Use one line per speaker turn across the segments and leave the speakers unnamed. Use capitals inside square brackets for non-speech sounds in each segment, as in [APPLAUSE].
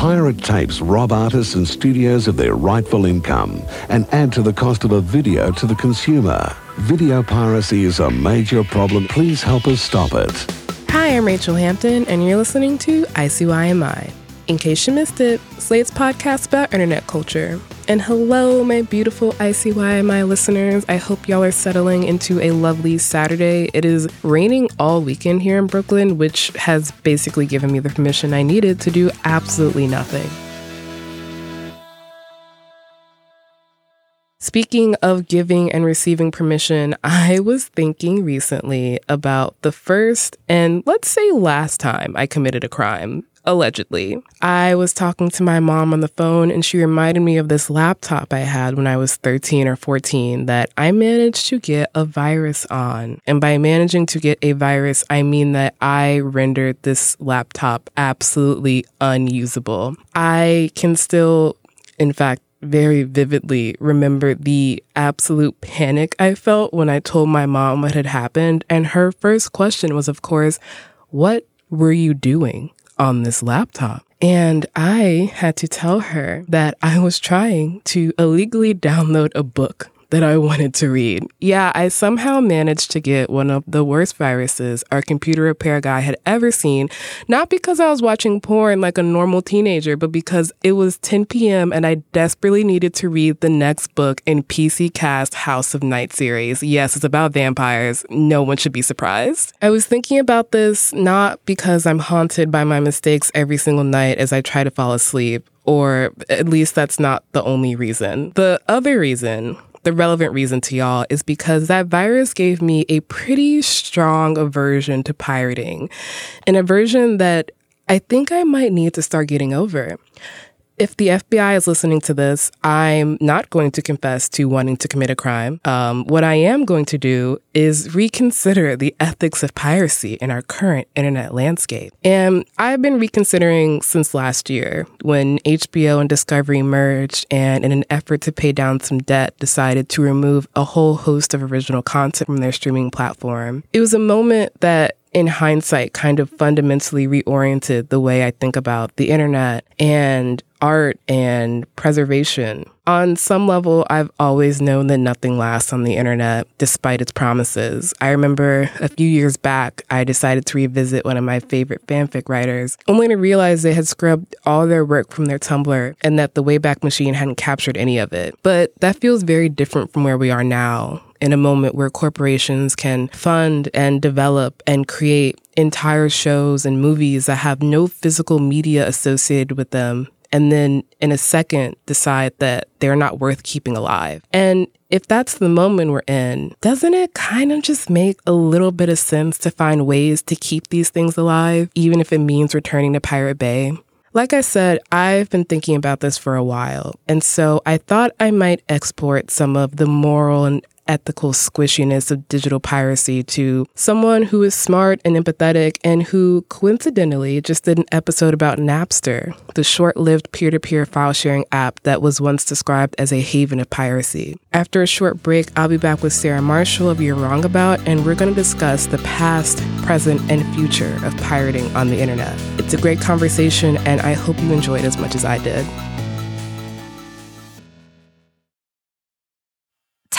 Pirate tapes rob artists and studios of their rightful income and add to the cost of a video to the consumer. Video piracy is a major problem. Please help us stop it.
Hi, I'm Rachelle Hampton, and you're listening to ICYMI. In case you missed it, Slate's podcast about internet culture. And hello, my beautiful ICYMI listeners. I hope y'all are settling into a lovely Saturday. It is raining all weekend here in Brooklyn, which has basically given me the permission I needed to do absolutely nothing. Speaking of giving and receiving permission, I was thinking recently about the first and let's say last time I committed a crime. Allegedly. I was talking to my mom on the phone and she reminded me of this laptop I had when I was 13 or 14 that I managed to get a virus on. And by managing to get a virus, I mean that I rendered this laptop absolutely unusable. I can still, in fact, very vividly remember the absolute panic I felt when I told my mom what had happened. And her first question was, of course, what were you doing on this laptop? And I had to tell her that I was trying to illegally download a book that I [LAUGHS] wanted to read. Yeah, I somehow managed to get one of the worst viruses our computer repair guy had ever seen, not because I was watching porn like a normal teenager, but because it was 10 p.m. and I desperately needed to read the next book in PC Cast House of Night series. Yes, it's about vampires. No one should be surprised. I was thinking about this not because I'm haunted by my mistakes every single night as I try to fall asleep, or at least that's not the only reason. The other reason the relevant reason to y'all is because that virus gave me a pretty strong aversion to pirating, an aversion that I think I might need to start getting over if the FBI is listening to this, I'm not going to confess to wanting to commit a crime. Um, what I am going to do is reconsider the ethics of piracy in our current internet landscape. And I've been reconsidering since last year when HBO and Discovery merged and, in an effort to pay down some debt, decided to remove a whole host of original content from their streaming platform. It was a moment that in hindsight, kind of fundamentally reoriented the way I think about the internet and art and preservation. On some level, I've always known that nothing lasts on the internet despite its promises. I remember a few years back, I decided to revisit one of my favorite fanfic writers, only to realize they had scrubbed all their work from their Tumblr and that the Wayback Machine hadn't captured any of it. But that feels very different from where we are now in a moment where corporations can fund and develop and create entire shows and movies that have no physical media associated with them and then in a second decide that they're not worth keeping alive. And if that's the moment we're in, doesn't it kind of just make a little bit of sense to find ways to keep these things alive, even if it means returning to Pirate Bay? Like I said, I've been thinking about this for a while, and so I thought I might export some of the moral and ethical squishiness of digital piracy to someone who is smart and empathetic and who coincidentally just did an episode about Napster, the short lived peer to peer file sharing app that was once described as a haven of piracy. After a short break, I'll be back with Sarah Marshall of You're Wrong About, and we're going to discuss the past, present, and future of pirating on the internet. It's a great conversation, and I hope you enjoyed as much as I did.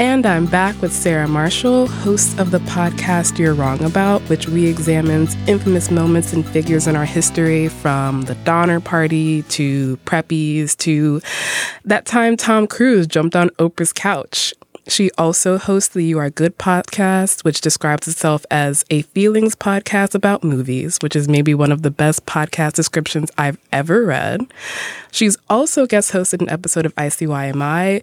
And I'm back with Sarah Marshall, host of the podcast You're Wrong About, which re examines infamous moments and figures in our history from the Donner Party to Preppies to that time Tom Cruise jumped on Oprah's couch. She also hosts the You Are Good podcast, which describes itself as a feelings podcast about movies, which is maybe one of the best podcast descriptions I've ever read. She's also guest hosted an episode of ICYMI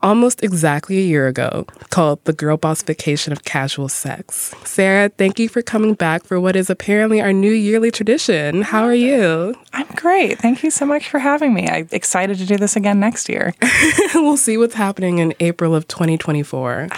almost exactly a year ago called The Girl Boss Vacation of Casual Sex. Sarah, thank you for coming back for what is apparently our new yearly tradition. How are you?
I'm great. Thank you so much for having me. I'm excited to do this again next year. [LAUGHS]
we'll see what's happening in April of 2024.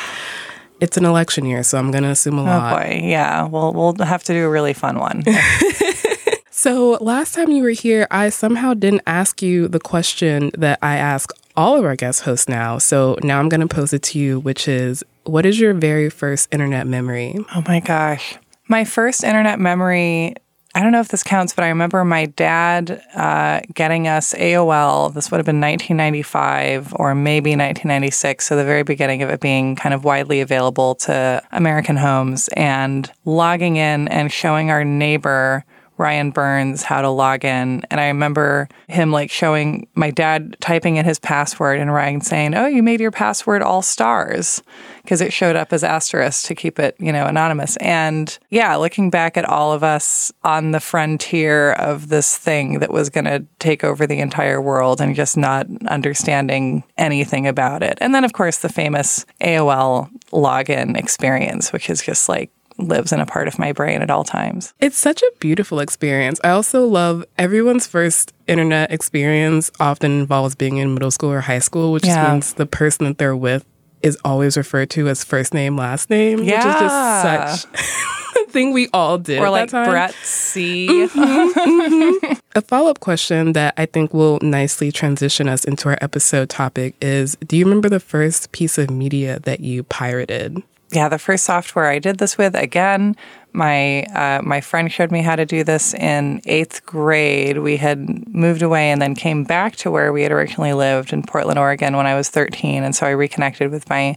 It's an election year, so I'm going to assume a oh, lot.
Oh boy, yeah. Well, we'll have to do a really fun one. [LAUGHS] [LAUGHS]
So, last time you were here, I somehow didn't ask you the question that I ask all of our guest hosts now. So, now I'm going to pose it to you, which is what is your very first internet memory?
Oh my gosh. My first internet memory, I don't know if this counts, but I remember my dad uh, getting us AOL. This would have been 1995 or maybe 1996. So, the very beginning of it being kind of widely available to American homes and logging in and showing our neighbor Ryan Burns how to log in. And I remember him like showing my dad typing in his password and Ryan saying, Oh, you made your password all stars because it showed up as asterisk to keep it, you know, anonymous. And yeah, looking back at all of us on the frontier of this thing that was going to take over the entire world and just not understanding anything about it. And then, of course, the famous AOL login experience, which is just like lives in a part of my brain at all times.
It's such a beautiful experience. I also love everyone's first internet experience often involves being in middle school or high school, which yeah. means the person that they're with is always referred to as first name, last name,
yeah.
which is just such [LAUGHS] a thing we all did.
Or like Brett C.
Mm-hmm, mm-hmm. [LAUGHS] a follow up question that I think will nicely transition us into our episode topic is Do you remember the first piece of media that you pirated?
Yeah, the first software I did this with, again, my uh, my friend showed me how to do this in eighth grade. We had moved away and then came back to where we had originally lived in Portland, Oregon, when I was 13, and so I reconnected with my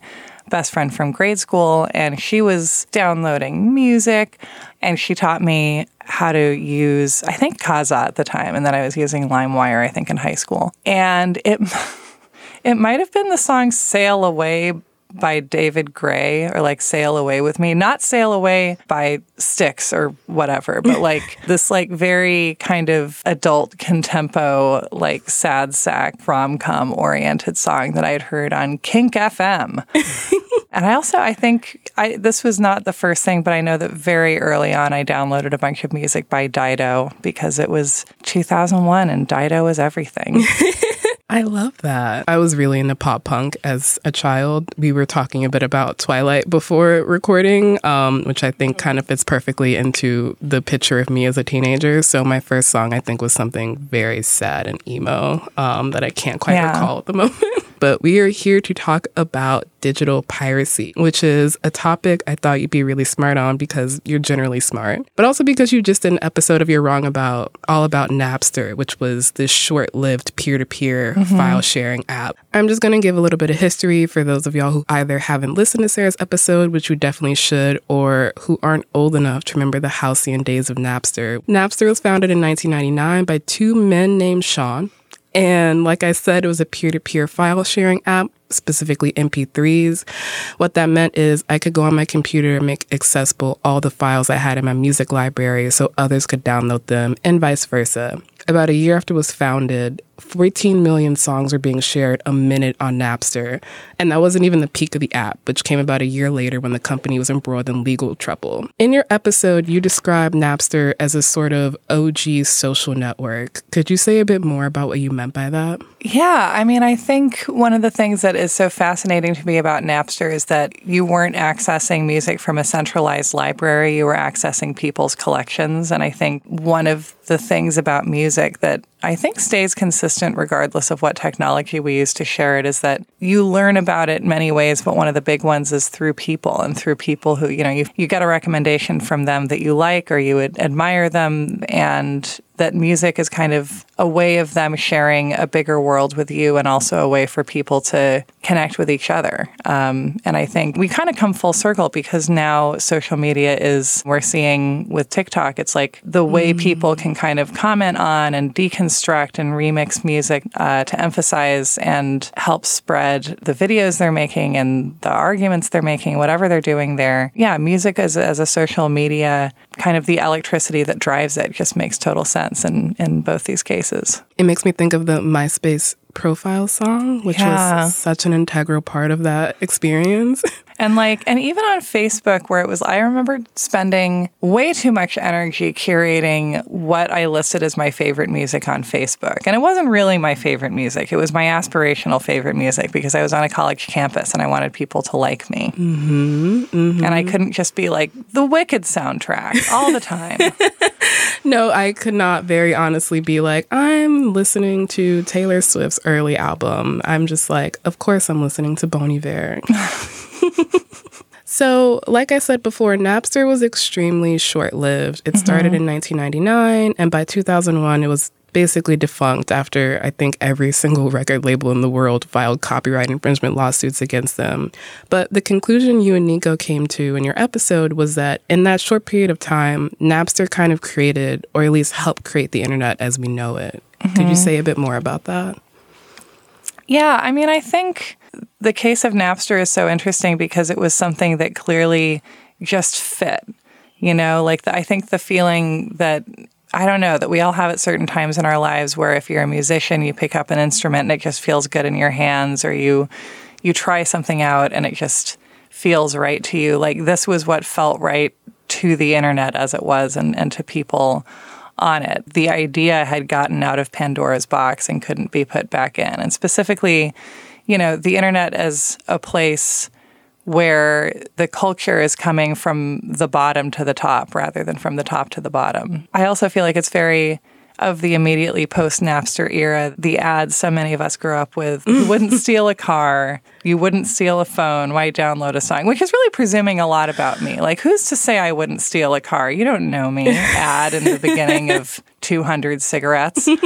best friend from grade school, and she was downloading music, and she taught me how to use I think Kazaa at the time, and then I was using LimeWire I think in high school, and it. [LAUGHS] It might have been the song Sail Away by David Gray or like Sail Away with Me. Not Sail Away by Styx or whatever, but [LAUGHS] like this like very kind of adult contempo, like sad sack rom com oriented song that I had heard on Kink FM. [LAUGHS] and I also I think I this was not the first thing, but I know that very early on I downloaded a bunch of music by Dido because it was 2001 and Dido was everything. [LAUGHS]
I love that. I was really into pop punk as a child. We were talking a bit about Twilight before recording, um, which I think kind of fits perfectly into the picture of me as a teenager. So my first song, I think, was something very sad and emo um, that I can't quite yeah. recall at the [LAUGHS] moment. But we are here to talk about digital piracy, which is a topic I thought you'd be really smart on because you're generally smart, but also because you just did an episode of You're Wrong About all about Napster, which was this short lived peer to peer mm-hmm. file sharing app. I'm just going to give a little bit of history for those of y'all who either haven't listened to Sarah's episode, which you definitely should, or who aren't old enough to remember the halcyon days of Napster. Napster was founded in 1999 by two men named Sean. And like I said, it was a peer to peer file sharing app, specifically MP3s. What that meant is I could go on my computer and make accessible all the files I had in my music library so others could download them, and vice versa. About a year after it was founded, 14 million songs were being shared a minute on Napster. And that wasn't even the peak of the app, which came about a year later when the company was embroiled in legal trouble. In your episode, you described Napster as a sort of OG social network. Could you say a bit more about what you meant by that?
Yeah, I mean, I think one of the things that is so fascinating to me about Napster is that you weren't accessing music from a centralized library, you were accessing people's collections. And I think one of the things about music that I think stays consistent regardless of what technology we use to share it is that you learn about it many ways, but one of the big ones is through people and through people who, you know, you, get a recommendation from them that you like or you admire them and that music is kind of a way of them sharing a bigger world with you and also a way for people to connect with each other. Um, and I think we kind of come full circle because now social media is, we're seeing with TikTok, it's like the way people can kind of comment on and deconstruct and remix music uh, to emphasize and help spread the videos they're making and the arguments they're making, whatever they're doing there. Yeah, music as, as a social media, kind of the electricity that drives it just makes total sense in, in both these cases.
It makes me think of the MySpace profile song, which
Yeah.
was such an integral part of that experience. [LAUGHS]
And like, and even on Facebook, where it was, I remember spending way too much energy curating what I listed as my favorite music on Facebook. And it wasn't really my favorite music, it was my aspirational favorite music because I was on a college campus and I wanted people to like me. Mm-hmm, mm-hmm. And I couldn't just be like the Wicked soundtrack all the time. [LAUGHS]
No, I could not very honestly be like, I'm listening to Taylor Swift's early album. I'm just like, of course I'm listening to Bon Iver. [LAUGHS] [LAUGHS] so, like I said before, Napster was extremely short lived. It mm-hmm. started in 1999, and by 2001, it was basically defunct after I think every single record label in the world filed copyright infringement lawsuits against them. But the conclusion you and Nico came to in your episode was that in that short period of time, Napster kind of created, or at least helped create the internet as we know it. Could you mm-hmm. say a bit more about that?
Yeah, I mean, I think the case of Napster is so interesting because it was something that clearly just fit. You know, like the, I think the feeling that I don't know that we all have at certain times in our lives where if you're a musician, you pick up an instrument and it just feels good in your hands, or you you try something out and it just feels right to you. Like this was what felt right to the internet as it was and, and to people on it. The idea had gotten out of Pandora's box and couldn't be put back in. And specifically, you know, the internet as a place where the culture is coming from the bottom to the top rather than from the top to the bottom. I also feel like it's very of the immediately post Napster era, the ads so many of us grew up with. [LAUGHS] You wouldn't steal a car, you wouldn't steal a phone, why download a song? Which is really presuming a lot about me. Like, who's to say I wouldn't steal a car? You don't know me. [LAUGHS] Ad in the beginning of 200 cigarettes. [LAUGHS]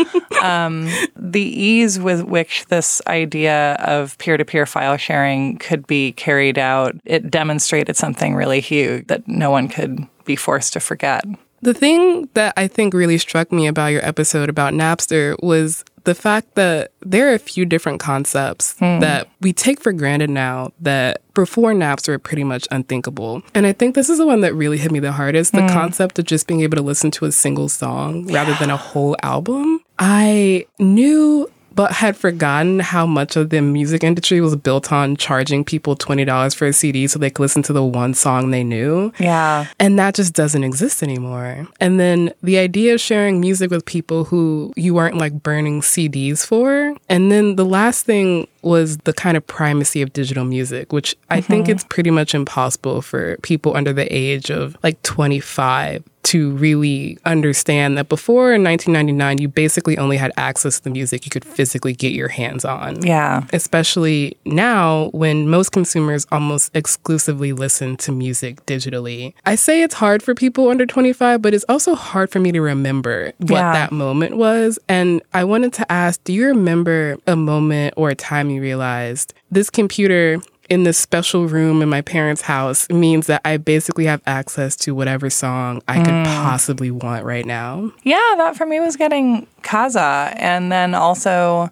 Um, the ease with which this idea of peer to peer file sharing could be carried out, it demonstrated something really huge that no one could be forced to forget.
The thing that I think really struck me about your episode about Napster was the fact that there are a few different concepts hmm. that we take for granted now that before Napster were pretty much unthinkable. And I think this is the one that really hit me the hardest the hmm. concept of just being able to listen to a single song rather than a whole album. I knew but had forgotten how much of the music industry was built on charging people $20 for a CD so they could listen to the one song they knew.
Yeah.
And that just doesn't exist anymore. And then the idea of sharing music with people who you aren't like burning CDs for. And then the last thing was the kind of primacy of digital music, which I think mm-hmm. it's pretty much impossible for people under the age of like 25 to really understand that before in 1999, you basically only had access to the music you could physically get your hands on.
Yeah.
Especially now when most consumers almost exclusively listen to music digitally. I say it's hard for people under 25, but it's also hard for me to remember what
Yeah.
that moment was. And I wanted to ask do you remember a moment or a time realized this computer in this special room in my parents' house means that I basically have access to whatever song I could possibly want right now?
Yeah, that for me was getting Kazaa. And then also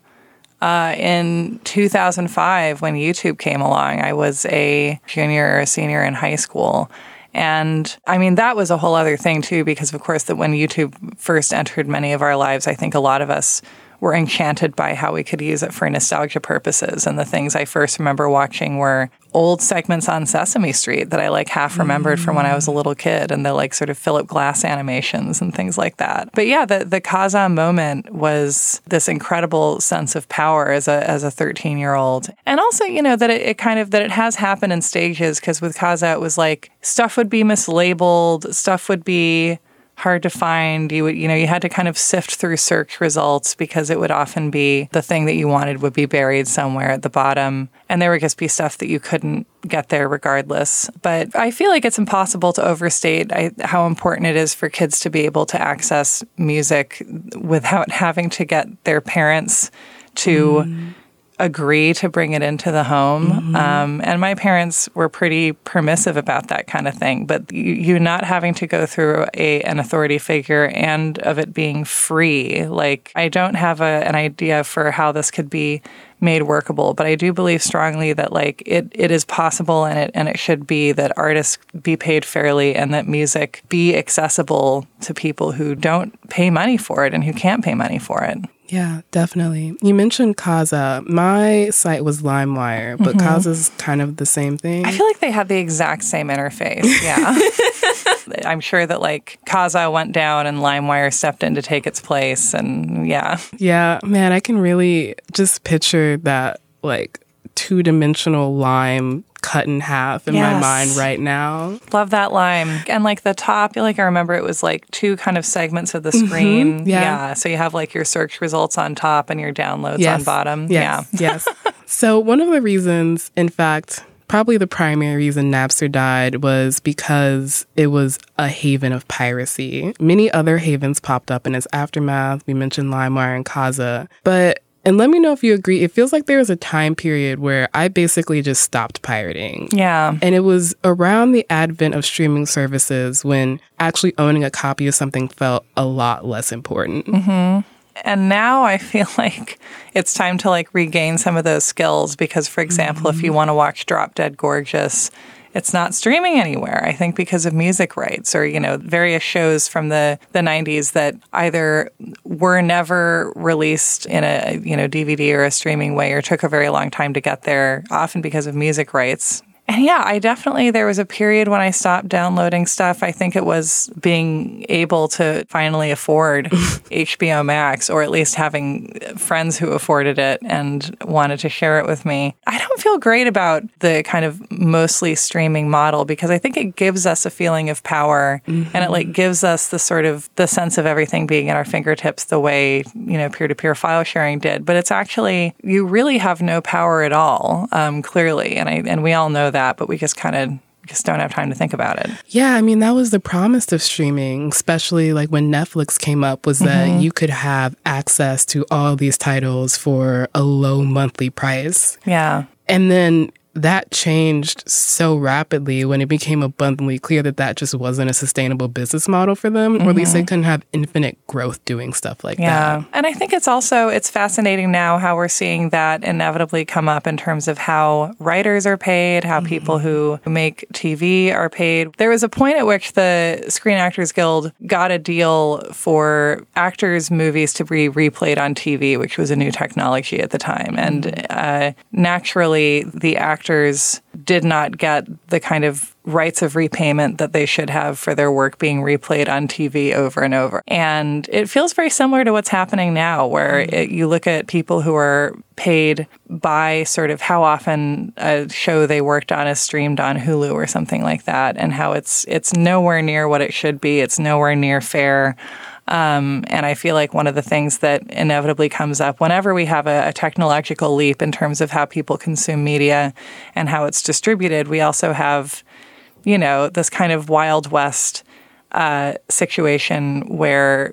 uh, in 2005, when YouTube came along, I was a junior or a senior in high school. And I mean, that was a whole other thing too, because of course, that when YouTube first entered many of our lives, I think a lot of us were enchanted by how we could use it for nostalgia purposes. And the things I first remember watching were old segments on Sesame Street that I like half remembered from when I was a little kid and the like sort of Philip Glass animations and things like that. But yeah, the the Kazaa moment was this incredible sense of power as a as a 13 year old. And also, you know, that it, it kind of that it has happened in stages because with Kazaa it was like stuff would be mislabeled, stuff would be hard to find. You would, you know, you had to kind of sift through search results because it would often be the thing that you wanted would be buried somewhere at the bottom. And there would just be stuff that you couldn't get there regardless. But I feel like it's impossible to overstate I, how important it is for kids to be able to access music without having to get their parents to mm. Agree to bring it into the home. Um, and my parents were pretty permissive about that kind of thing. But you, you not having to go through a an authority figure and of it being free, like I don't have a, an idea for how this could be made workable. But I do believe strongly that like it, it is possible and it and it should be that artists be paid fairly and that music be accessible to people who don't pay money for it and who can't pay money for it.
Yeah, definitely. You mentioned Kazaa. My site was LimeWire, but mm-hmm. Kazaa's kind of the same thing.
I feel like they had the exact same interface. Yeah. [LAUGHS] I'm sure that like Kazaa went down and LimeWire stepped in to take its place. And yeah.
yeah, man, I can really just picture that like two dimensional lime cut in half in my mind right now.
Love that line. And like the top, like I remember it was like two kind of segments of the mm-hmm. screen.
yeah.
So you have like your search results on top and your downloads
Yes.
on bottom.
Yes, yes. [LAUGHS] So one of the reasons, in fact, probably the primary reason Napster died was because it was a haven of piracy. Many other havens popped up in its aftermath. We mentioned LimeWire and Kazaa, but and let me know if you agree. It feels like there was a time period where I basically just stopped pirating.
Yeah.
And it was around the advent of streaming services when actually owning a copy of something felt a lot less important. Mm-hmm.
And now I feel [LAUGHS] like it's time to like regain some of those skills because, for example, if you mm-hmm. want to watch Drop Dead Gorgeous, it's not streaming anywhere. I think because of music rights or you know various shows from the the 90s that either were never released in a you know DVD or a streaming way or took a very long time to get there, often because of music rights. And yeah, I definitely, there was a period when I stopped downloading stuff. I think it was being able to finally afford [LAUGHS] HBO Max, or at least having friends who afforded it and wanted to share it with me. I don't feel great about the kind of mostly streaming model because I think it gives us a feeling of power and it like gives us the sort of the sense of everything being at our fingertips the way, you know, peer to peer file sharing did. But it's actually, you really have no power at all, um, clearly. And I, and we all know that, but we just kind of just don't have time to think about it.
Yeah, I mean, that was the promise of streaming, especially like when Netflix came up, was that you could have access to all these titles for a low monthly price.
Yeah.
And then that changed so rapidly when it became abundantly clear that that just wasn't a sustainable business model for them, or at least they mm-hmm. couldn't have infinite growth doing stuff like
Yeah.
that.
And I think it's also it's fascinating now how we're seeing that inevitably come up in terms of how writers are paid, how mm-hmm. people who make TV are paid. There was a point at which the Screen Actors Guild got a deal for actors' movies to be replayed on TV, which was a new technology at the time. And mm-hmm. uh, naturally, the actors did not get the kind of rights of repayment that they should have for their work being replayed on TV over and over. And it feels very similar to what's happening now, where mm. it, you look at people who are paid by sort of how often a show they worked on is streamed on Hulu or something like that, and how it's it's nowhere near what it should be. It's nowhere near fair. Um, and I feel like one of the things that inevitably comes up whenever we have a, a, technological leap in terms of how people consume media and how it's distributed, we also have, you know, this kind of Wild West uh, situation where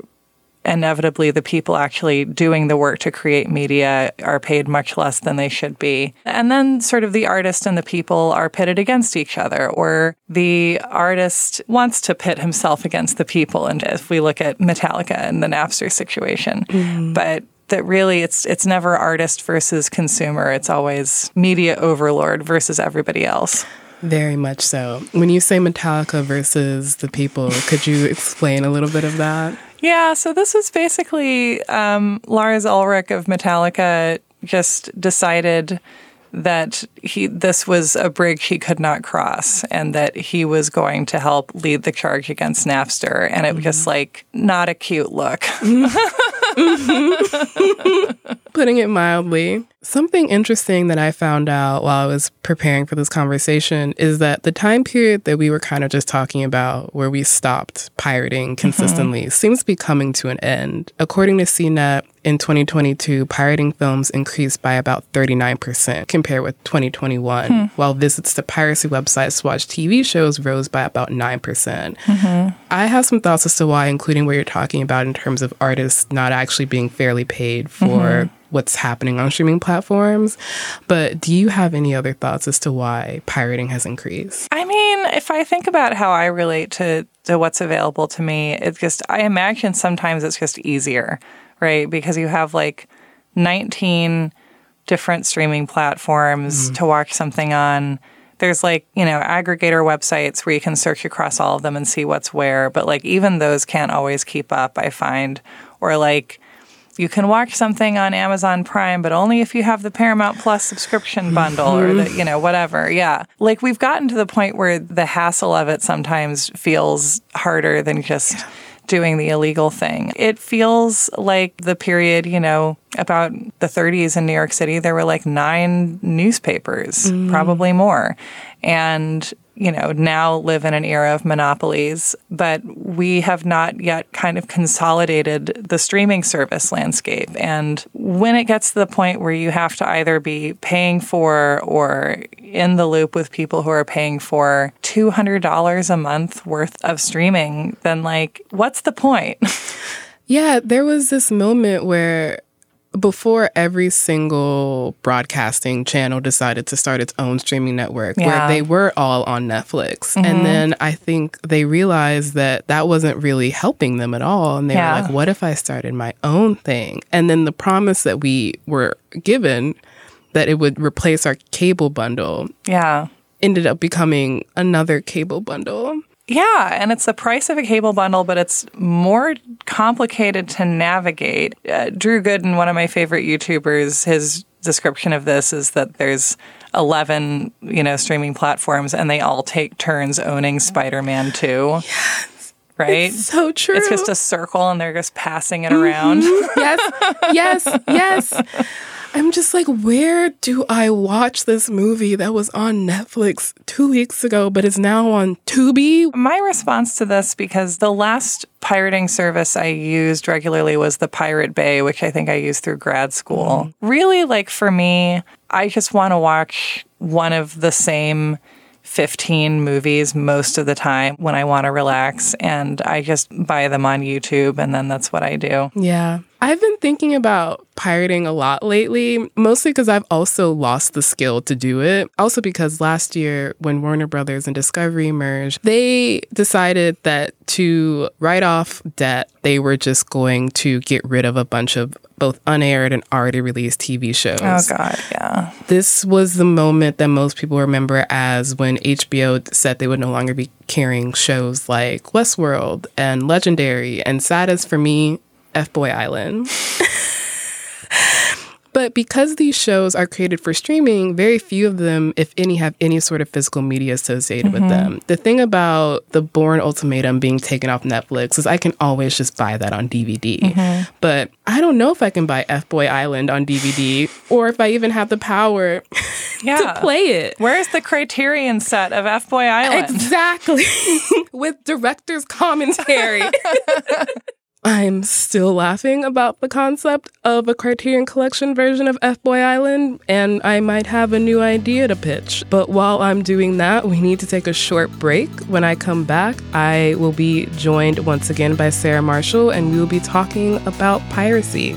inevitably the people actually doing the work to create media are paid much less than they should be. And then sort of the artist and the people are pitted against each other, or the artist wants to pit himself against the people. And if we look at Metallica and the Napster situation, mm. but that really it's it's never artist versus consumer. It's always media overlord versus everybody else.
Very much so. When you say Metallica versus the people, could you explain a little bit of that?
Yeah, so this was basically um, Lars Ulrich of Metallica just decided that he this was a bridge he could not cross and that he was going to help lead the charge against Napster and it mm-hmm. was just like not a cute look. [LAUGHS] [LAUGHS]
Putting it mildly. Something interesting that I found out while I was preparing for this conversation is that the time period that we were kind of just talking about, where we stopped pirating mm-hmm. consistently, mm-hmm. seems to be coming to an end. According to CNET, in 2022, pirating films increased by about 39% compared with 2021, hmm. while visits to piracy websites to watch TV shows rose by about 9%. Mm-hmm. I have some thoughts as to why, including what you're talking about in terms of artists not actually being fairly paid for. Mm-hmm what's happening on streaming platforms. But do you have any other thoughts as to why pirating has increased?
I mean, if I think about how I relate to, to what's available to me, it's just, I imagine sometimes it's just easier, right? Because you have like 19 different streaming platforms mm-hmm. to watch something on there's like, you know, aggregator websites where you can search across all of them and see what's where, but like even those can't always keep up, I find. Or like you can watch something on Amazon Prime, but only if you have the Paramount Plus subscription bundle or the, [LAUGHS] you know, whatever. Yeah. Like we've gotten to the point where the hassle of it sometimes feels harder than just yeah. Doing the illegal thing. It feels like the period, you know, about the 30s in New York City, there were like nine newspapers, mm. probably more. And you know, now live in an era of monopolies, but we have not yet kind of consolidated the streaming service landscape. And when it gets to the point where you have to either be paying for or in the loop with people who are paying for $200 a month worth of streaming, then like, what's the point? [LAUGHS]
yeah, there was this moment where before every single broadcasting channel decided to start its own streaming network yeah. where they were all on Netflix. Mm-hmm. And then I think they realized that that wasn't really helping them at all. And they yeah. were like, what if I started my own thing? And then the promise that we were given that it would replace our cable bundle.
Yeah.
Ended up becoming another cable bundle.
Yeah, and it's the price of a cable bundle, but it's more complicated to navigate. Uh, Drew Gooden, one of my favorite YouTubers, his description of this is that there's 11, you know, streaming platforms and they all take turns owning Spider-Man 2.
Yes.
Right?
It's so true.
It's just a circle and they're just passing it around.
Mm-hmm. yes. Yes. Yes. [LAUGHS] I'm just like, where do I watch this movie that was on Netflix two weeks ago, but is now on Tubi?
My response to this, because the last pirating service I used regularly was the Pirate Bay, which I think I used through grad school. Mm. Really, like for me, I just want to watch one of the same 15 movies most of the time when I want to relax. And I just buy them on YouTube, and then that's what I do.
Yeah. I've been thinking about pirating a lot lately, mostly because I've also lost the skill to do it. Also, because last year, when Warner Brothers and Discovery merged, they decided that to write off debt, they were just going to get rid of a bunch of both unaired and already released TV shows.
Oh, God, yeah.
This was the moment that most people remember as when HBO said they would no longer be carrying shows like Westworld and Legendary. And Sad as for me, F Boy Island. But because these shows are created for streaming, very few of them, if any, have any sort of physical media associated with mm-hmm. them. The thing about the Bourne Ultimatum being taken off Netflix is I can always just buy that on DVD. Mm-hmm. But I don't know if I can buy F Boy Island on DVD or if I even have the power [LAUGHS]
Yeah.
to play it.
Where's the criterion set of F Boy Island?
Exactly. [LAUGHS] With director's commentary. [LAUGHS] I'm still laughing about the concept of a Criterion Collection version of F Boy Island, and I might have a new idea to pitch. But while I'm doing that, we need to take a short break. When I come back, I will be joined once again by Sarah Marshall, and we will be talking about piracy.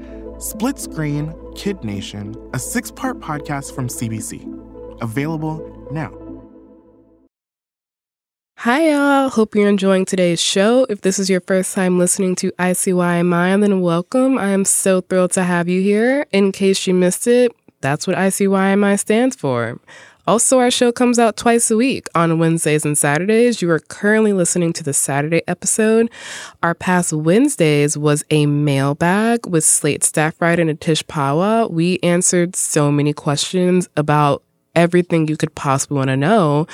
Split Screen Kid Nation, a six part podcast from CBC. Available now.
Hi, y'all. Hope you're enjoying today's show. If this is your first time listening to ICYMI, then welcome. I am so thrilled to have you here. In case you missed it, that's what ICYMI stands for. Also, our show comes out twice a week on Wednesdays and Saturdays. You are currently listening to the Saturday episode. Our past Wednesdays was a mailbag with Slate staff writer Nitish Pahwa. We answered so many questions about everything you could possibly want to know.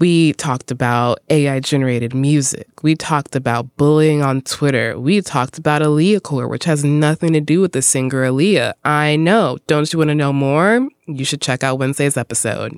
We talked about AI generated music. We talked about bullying on Twitter. We talked about Aaliyah core, which has nothing to do with the singer Aaliyah. I know. Don't you want to know more? You should check out Wednesday's episode.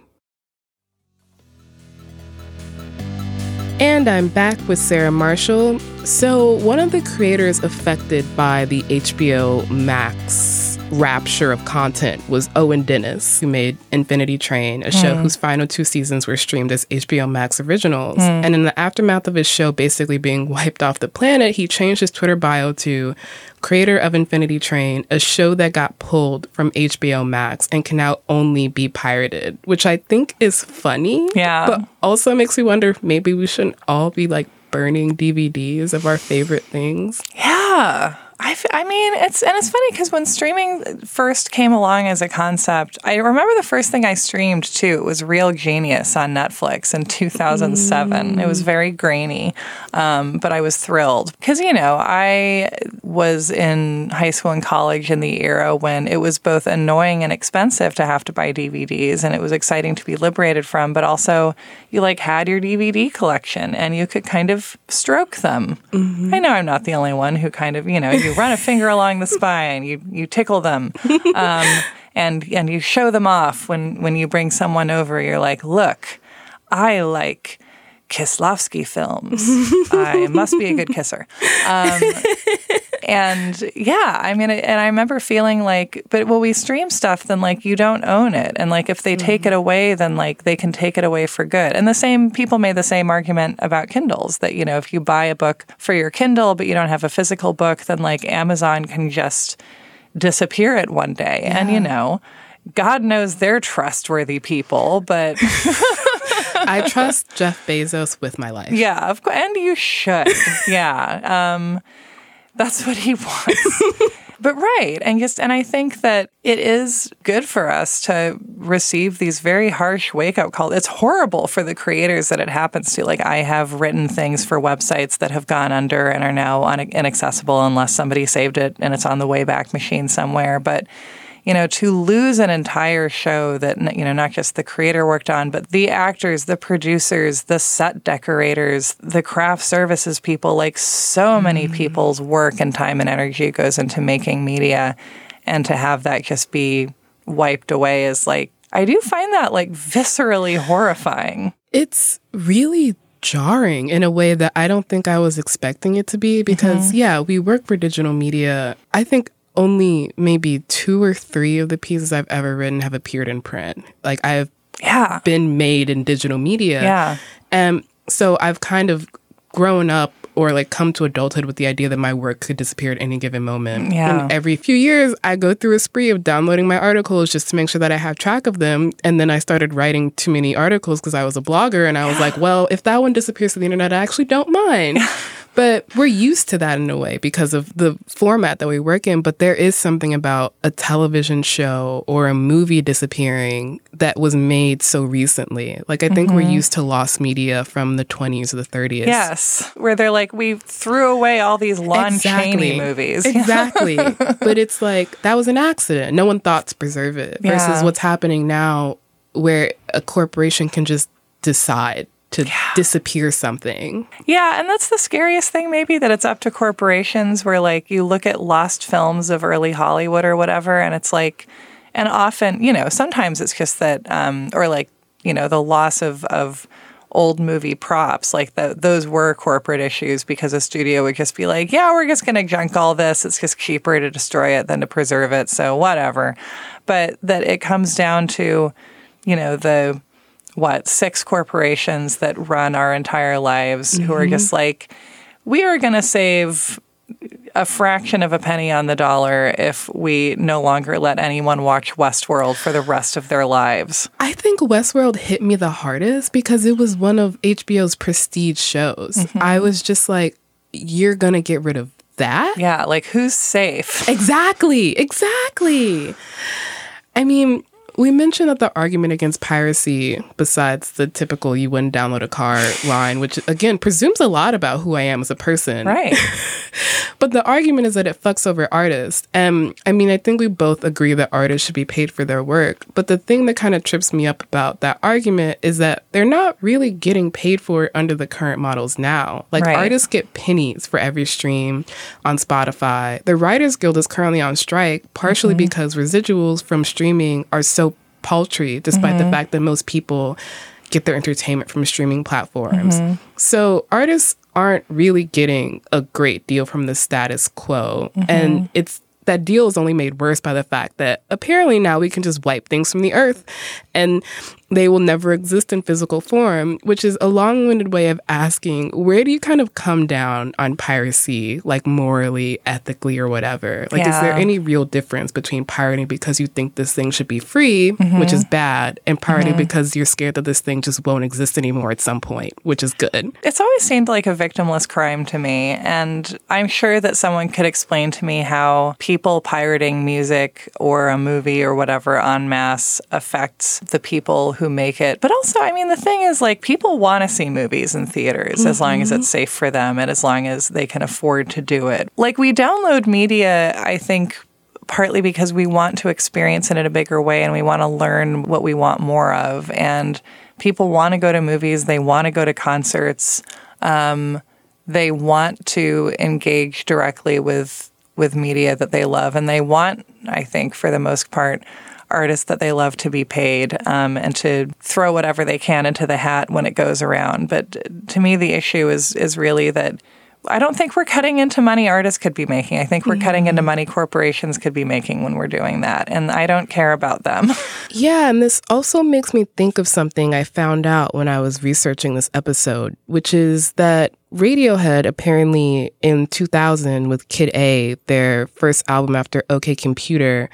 And I'm back with Sarah Marshall. So, one of the creators affected by the HBO Max rapture of content was Owen Dennis, who made Infinity Train, a show hmm. whose final two seasons were streamed as HBO Max originals. Hmm. And in the aftermath of his show basically being [LAUGHS] wiped off the planet, he changed his Twitter bio to creator of Infinity Train, a show that got pulled from HBO Max and can now only be pirated, which I think is funny.
Yeah.
But also makes me wonder if maybe we shouldn't all be like burning DVDs of our favorite things.
Yeah. I, f- I mean, it's and it's funny because when streaming first came along as a concept, I remember the first thing I streamed too was Real Genius on Netflix in 2007. It was very grainy, um, but I was thrilled because you know I was in high school and college in the era when it was both annoying and expensive to have to buy DVDs, and it was exciting to be liberated from, but also you like had your DVD collection and you could kind of stroke them. I know I'm not the only one who kind of you know you run a finger along the spine, you you tickle them, um, [LAUGHS] and and you show them off when when you bring someone over. You're like, look, I like. Kieslowski films. [LAUGHS] I must be a good kisser. Um, [LAUGHS] and yeah, I mean, and I remember feeling like, but well, we stream stuff, then like you don't own it. And like if they take it away, then like they can take it away for good. And the same people made the same argument about Kindles that, you know, if you buy a book for your Kindle, but you don't have a physical book, then like Amazon can just disappear it one day. And, you know, God knows they're trustworthy people, but [LAUGHS]
I trust Jeff Bezos with my life.
yeah, of course, and you should. [LAUGHS] yeah, um, that's what he wants. but right, and just and I think that it is good for us to receive these very harsh wake up calls. It's horrible for the creators that it happens to. Like I have written things for websites that have gone under and are now inaccessible unless somebody saved it and it's on the Wayback Machine somewhere. But you know, to lose an entire show that, you know, not just the creator worked on, but the actors, the producers, the set decorators, the craft services people, like so many people's work and time and energy goes into making media. and to have that just be wiped away is like I do find that like viscerally horrifying.
It's really jarring in a way that I don't think I was expecting it to be because, mm-hmm. yeah, we work for digital media. I think only maybe two or three of the pieces I've ever written have appeared in print. Like I've
yeah.
been made in digital media.
Yeah.
And so I've kind of grown up or like come to adulthood with the idea that my work could disappear at any given moment.
Yeah.
And every few years, I go through a spree of downloading my articles just to make sure that I have track of them. And then I started writing too many articles because I was a blogger and I was like, well, if that one disappears to the internet, I actually don't mind. [LAUGHS] But we're used to that in a way because of the format that we work in. But there is something about a television show or a movie disappearing that was made so recently. Like, I think mm-hmm. we're used to lost media from the 20s or the 30s.
Yes, where they're like, we threw away all these Lon exactly. Chaney movies. [LAUGHS]
exactly. but it's like, that was an accident. No one thought to preserve it versus yeah. what's happening now where a corporation can just decide to yeah. disappear something.
Yeah, and that's the scariest thing maybe that it's up to corporations where like you look at lost films of early Hollywood or whatever and it's like and often, you know, sometimes it's just that um or like, you know, the loss of of old movie props like the, those were corporate issues because a studio would just be like yeah we're just going to junk all this it's just cheaper to destroy it than to preserve it so whatever but that it comes down to you know the what six corporations that run our entire lives mm-hmm. who are just mm-hmm. like we are going to save a fraction of a penny on the dollar if we no longer let anyone watch Westworld for the rest of their lives.
I think Westworld hit me the hardest because it was one of HBO's prestige shows. Mm-hmm. I was just like, you're going to get rid of that?
Yeah, like who's safe?
Exactly, [SIGHS] exactly. I mean, we mentioned that the argument against piracy, besides the typical you wouldn't download a car line, which again presumes a lot about who I am as a person.
Right. [LAUGHS]
but the argument is that it fucks over artists. And I mean, I think we both agree that artists should be paid for their work. But the thing that kind of trips me up about that argument is that they're not really getting paid for it under the current models now. Like right. artists get pennies for every stream on Spotify. The Writers Guild is currently on strike, partially mm-hmm. because residuals from streaming are so paltry, despite mm-hmm. the fact that most people get their entertainment from streaming platforms. Mm-hmm. So artists aren't really getting a great deal from the status quo. Mm-hmm. And it's that deal is only made worse by the fact that apparently now we can just wipe things from the earth and they will never exist in physical form, which is a long winded way of asking where do you kind of come down on piracy, like morally, ethically, or whatever? Like, yeah. is there any real difference between pirating because you think this thing should be free, mm-hmm. which is bad, and pirating mm-hmm. because you're scared that this thing just won't exist anymore at some point, which is good?
It's always seemed like a victimless crime to me. And I'm sure that someone could explain to me how people pirating music or a movie or whatever en masse affects the people who make it. But also, I mean, the thing is, like, people want to see movies in theaters mm-hmm. as long as it's mm-hmm. safe for them and as long as they can afford to do it. Like, we download media, I think, partly because we want to experience it in a bigger way and we want to learn what we want more of. And people want to go to movies, they want to go to concerts. Um, they want to engage directly with with media that they love and they want i think for the most part artists that they love to be paid um, and to throw whatever they can into the hat when it goes around. But to me, the issue is is really that. I don't think we're cutting into money artists could be making. I think we're mm-hmm. cutting into money corporations could be making when we're doing that. And I don't care about them. [LAUGHS]
Yeah. And this also makes me think of something I found out when I was researching this episode, which is that Radiohead apparently in 2000 with Kid A, their first album after OK Computer,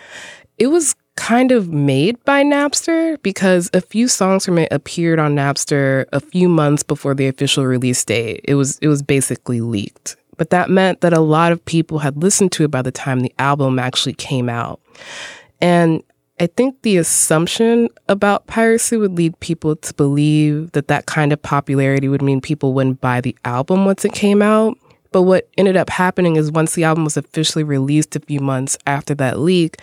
it was kind of made by Napster because a few songs from it appeared on Napster a few months before the official release date. It was it was basically leaked. But that meant that a lot of people had listened to it by the time the album actually came out. And I think the assumption about piracy would lead people to believe that that kind of popularity would mean people wouldn't buy the album once it came out. But what ended up happening is once the album was officially released a few months after that leak,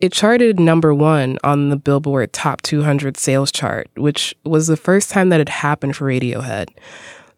it charted number one on the Billboard Top 200 sales chart, which was the first time that had happened for Radiohead.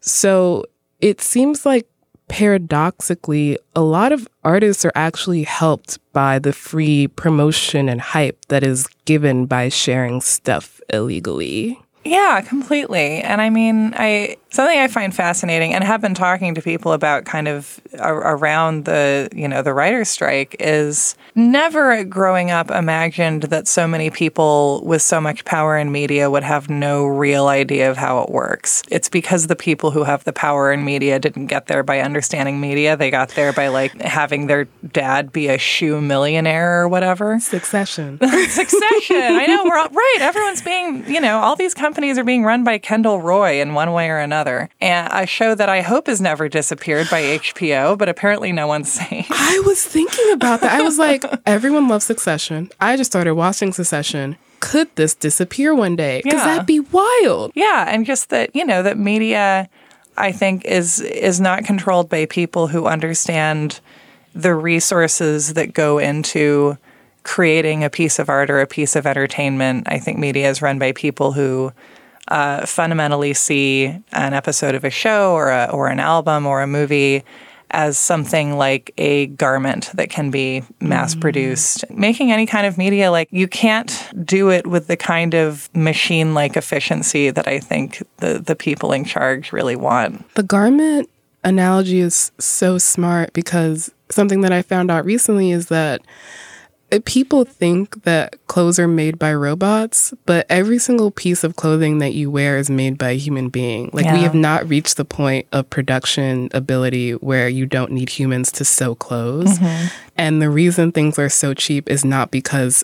So it seems like paradoxically, a lot of artists are actually helped by the free promotion and hype that is given by sharing stuff illegally.
Yeah, completely. And I mean, I something I find fascinating and have been talking to people about kind of around the, you know, the writer's strike is never growing up imagined that so many people with so much power in media would have no real idea of how it works. It's because the people who have the power in media didn't get there by understanding media. They got there by like having their dad be a shoe millionaire or whatever.
Succession. [LAUGHS]
Succession. I know we're all, right. Everyone's being, you know, all these companies are being run by Kendall Roy in one way or another another. And a show that I hope has never disappeared by [GASPS] HBO, but apparently no one's saying.
I was thinking about that. I was like, [LAUGHS] everyone loves Succession. I just started watching Succession could this disappear one day? Because yeah. that'd be wild.
Yeah, and just that you know that media, I think is is not controlled by people who understand the resources that go into creating a piece of art or a piece of entertainment. I think media is run by people who uh, fundamentally see an episode of a show or a, or an album or a movie as something like a garment that can be mass produced. Mm. Making any kind of media, like you can't do it with the kind of machine like efficiency that I think the, the people in charge really want.
The garment analogy is so smart because something that I found out recently is that people think that clothes are made by robots, but every single piece of clothing that you wear is made by a human being. Like, yeah. we have not reached the point of production ability where you don't need humans to sew clothes. Mm-hmm. And the reason things are so cheap is not because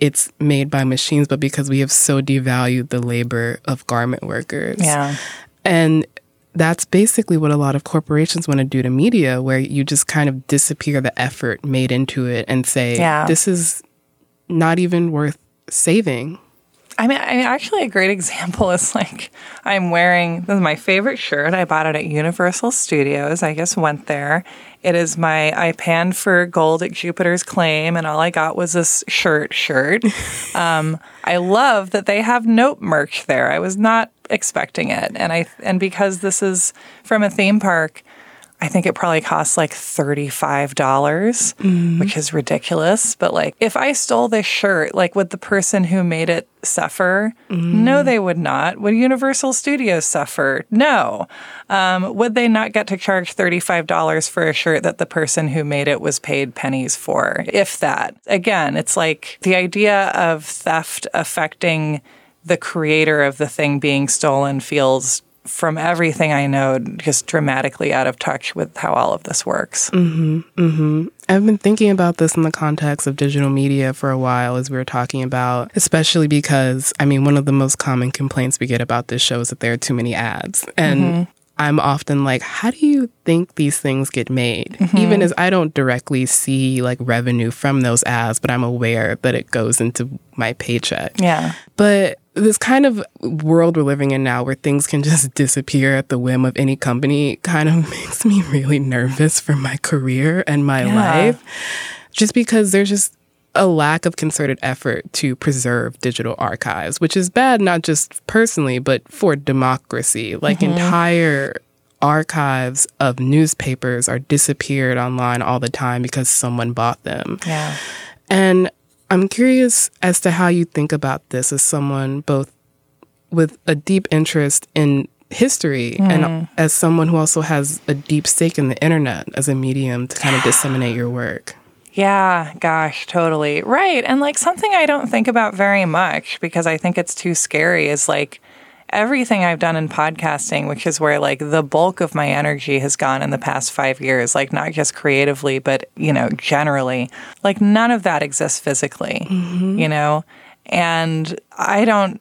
it's made by machines, but because we have so devalued the labor of garment workers.
Yeah.
And that's basically what a lot of corporations want to do to media, where you just kind of disappear the effort made into it and say, yeah. this is not even worth saving.
I mean, I mean, actually, a great [LAUGHS] example is like I'm wearing this is my favorite shirt. I bought it at Universal Studios. I just went there. It is my I panned for gold at Jupiter's Claim, and all I got was this shirt. Shirt. [LAUGHS] um, I love that they have note merch there. I was not expecting it. And I and because this is from a theme park, I think it probably costs like $35, dollars mm. which is ridiculous. But like, if I stole this shirt, like, would the person who made it suffer? Mm. No, they would not. Would Universal Studios suffer? No. Um, would they not get to charge $35 for a shirt that the person who made it was paid pennies for? If that. Again, it's like the idea of theft affecting the creator of the thing being stolen feels from everything I know, just dramatically out of touch with how all of this works.
Mm-hmm, mm-hmm. I've been thinking about this in the context of digital media for a while, as we were talking about, especially because, I mean, one of the most common complaints we get about this show is that there are too many ads. And mm-hmm. I'm often like, how do you think these things get made? Mm-hmm. Even as I don't directly see like revenue from those ads, but I'm aware that it goes into my paycheck.
Yeah.
But this kind of world we're living in now where things can just [LAUGHS] disappear at the whim of any company kind of [LAUGHS] makes me really nervous for my career and my yeah. life. Just because there's just a lack of concerted effort to preserve digital archives, which is bad not just personally, but for democracy. Like mm-hmm. entire archives of newspapers are disappeared online all the time because someone bought them.
Yeah.
And I'm curious as to how you think about this as someone both with a deep interest in history mm. and as someone who also has a deep stake in the internet as a medium to kind of disseminate your work.
Yeah, gosh, totally. Right. And like something I don't think about very much because I think it's too scary is like everything I've done in podcasting, which is where like the bulk of my energy has gone in the past five years, like not just creatively, but, you know, generally, like none of that exists physically, mm-hmm. you know? And I don't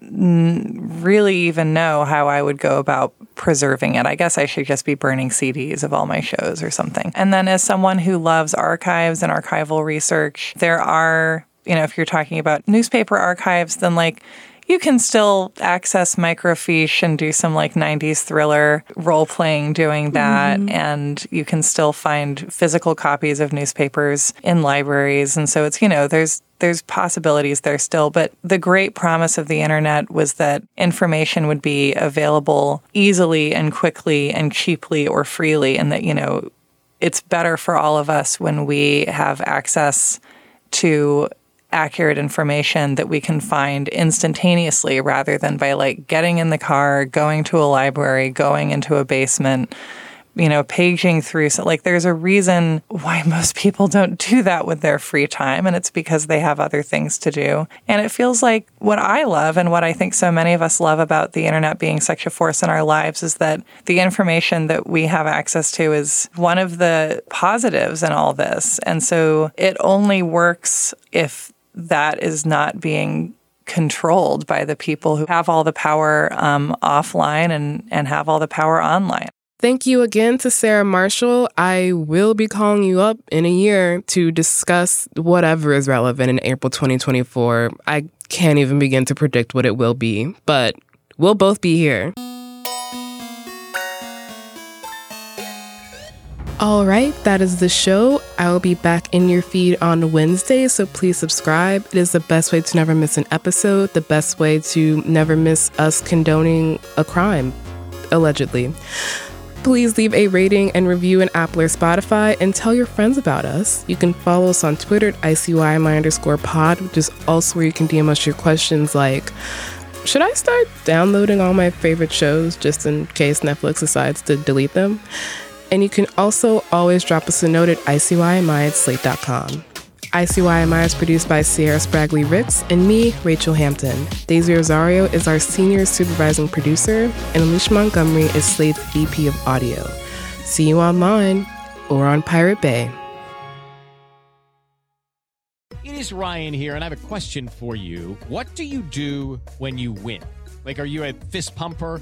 really even know how I would go about preserving it. I guess I should just be burning CDs of all my shows or something. And then, as someone who loves archives and archival research, there are, you know, if you're talking about newspaper archives, then like you can still access microfiche and do some like 90s thriller role playing doing that. Mm-hmm. And you can still find physical copies of newspapers in libraries. And so it's, you know, there's there's possibilities there still, but the great promise of the internet was that information would be available easily and quickly and cheaply or freely, and that, you know, it's better for all of us when we have access to accurate information that we can find instantaneously rather than by like getting in the car, going to a library, going into a basement, you know, paging through. So, like, there's a reason why [LAUGHS] most people don't do that with their free time, and it's because they have other things to do. And it feels like what I love and what I think so many of us love about the internet being such a force in our lives is that the information that we have access to is one of the positives in all this. And so it only works if that is not being controlled by the people who have all the power um, offline and, and have all the power online.
Thank you again to Sarah Marshall. I will be calling you up in a year to discuss whatever is relevant in April 2024. I can't even begin to predict what it will be, but we'll both be here. All right, that is the show. I will be back in your feed on Wednesday, so please subscribe. It is the best way to never miss an episode, the best way to never miss us condoning a crime, allegedly. Please leave a rating and review in Apple or Spotify and tell your friends about us. You can follow us on Twitter at ICYMI underscore pod, which is also where you can DM us your questions like, should I start downloading all my favorite shows just in case Netflix decides to delete them? And you can also always drop us a note at ICYMI at slate.com. ICYMI is produced by Sierra Spragley Ricks and me, Rachelle Hampton. Daisy Rosario is our senior supervising producer, and Alicia Montgomery is Slate's VP of audio. See you online or on Pirate Bay.
It is Ryan here, and I have a question for you. What do you do when you win? Like, are you a fist pumper?